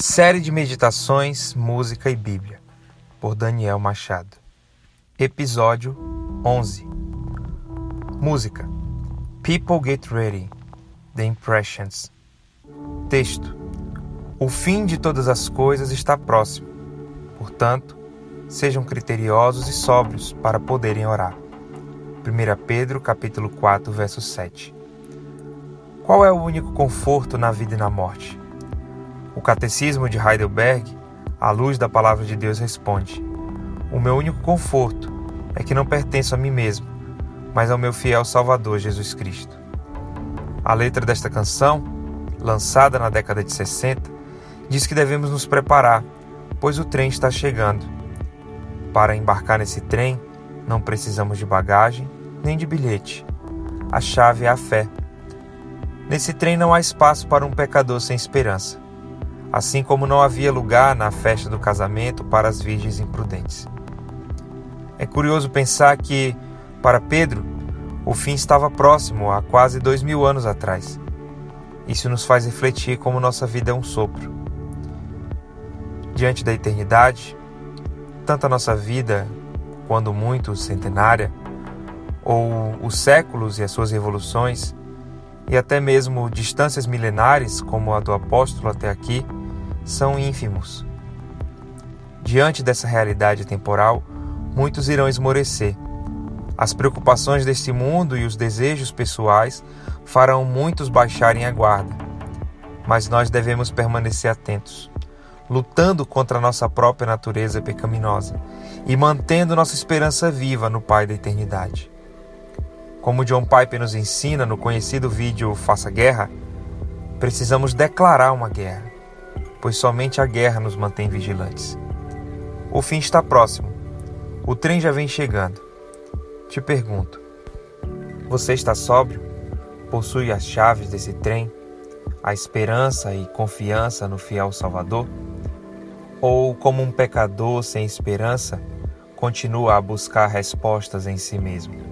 Série de Meditações, Música e Bíblia, por Daniel Machado. Episódio 11 Música People Get Ready The Impressions. Texto O fim de todas as coisas está próximo, portanto, sejam criteriosos e sóbrios para poderem orar. 1 Pedro capítulo 4, verso 7. Qual é o único conforto na vida e na morte? O Catecismo de Heidelberg, à luz da palavra de Deus, responde: O meu único conforto é que não pertenço a mim mesmo, mas ao meu fiel Salvador Jesus Cristo. A letra desta canção, lançada na década de 60, diz que devemos nos preparar, pois o trem está chegando. Para embarcar nesse trem, não precisamos de bagagem nem de bilhete. A chave é a fé. Nesse trem não há espaço para um pecador sem esperança assim como não havia lugar na festa do casamento para as virgens imprudentes. É curioso pensar que, para Pedro, o fim estava próximo há quase dois mil anos atrás. Isso nos faz refletir como nossa vida é um sopro. Diante da eternidade, tanto a nossa vida, quando muito centenária, ou os séculos e as suas revoluções, e até mesmo distâncias milenares, como a do apóstolo até aqui, são ínfimos. Diante dessa realidade temporal, muitos irão esmorecer. As preocupações deste mundo e os desejos pessoais farão muitos baixarem a guarda. Mas nós devemos permanecer atentos, lutando contra a nossa própria natureza pecaminosa e mantendo nossa esperança viva no Pai da eternidade. Como John Piper nos ensina no conhecido vídeo Faça Guerra, precisamos declarar uma guerra pois somente a guerra nos mantém vigilantes. O fim está próximo. O trem já vem chegando. Te pergunto: você está sóbrio? Possui as chaves desse trem? A esperança e confiança no fiel Salvador? Ou, como um pecador sem esperança, continua a buscar respostas em si mesmo?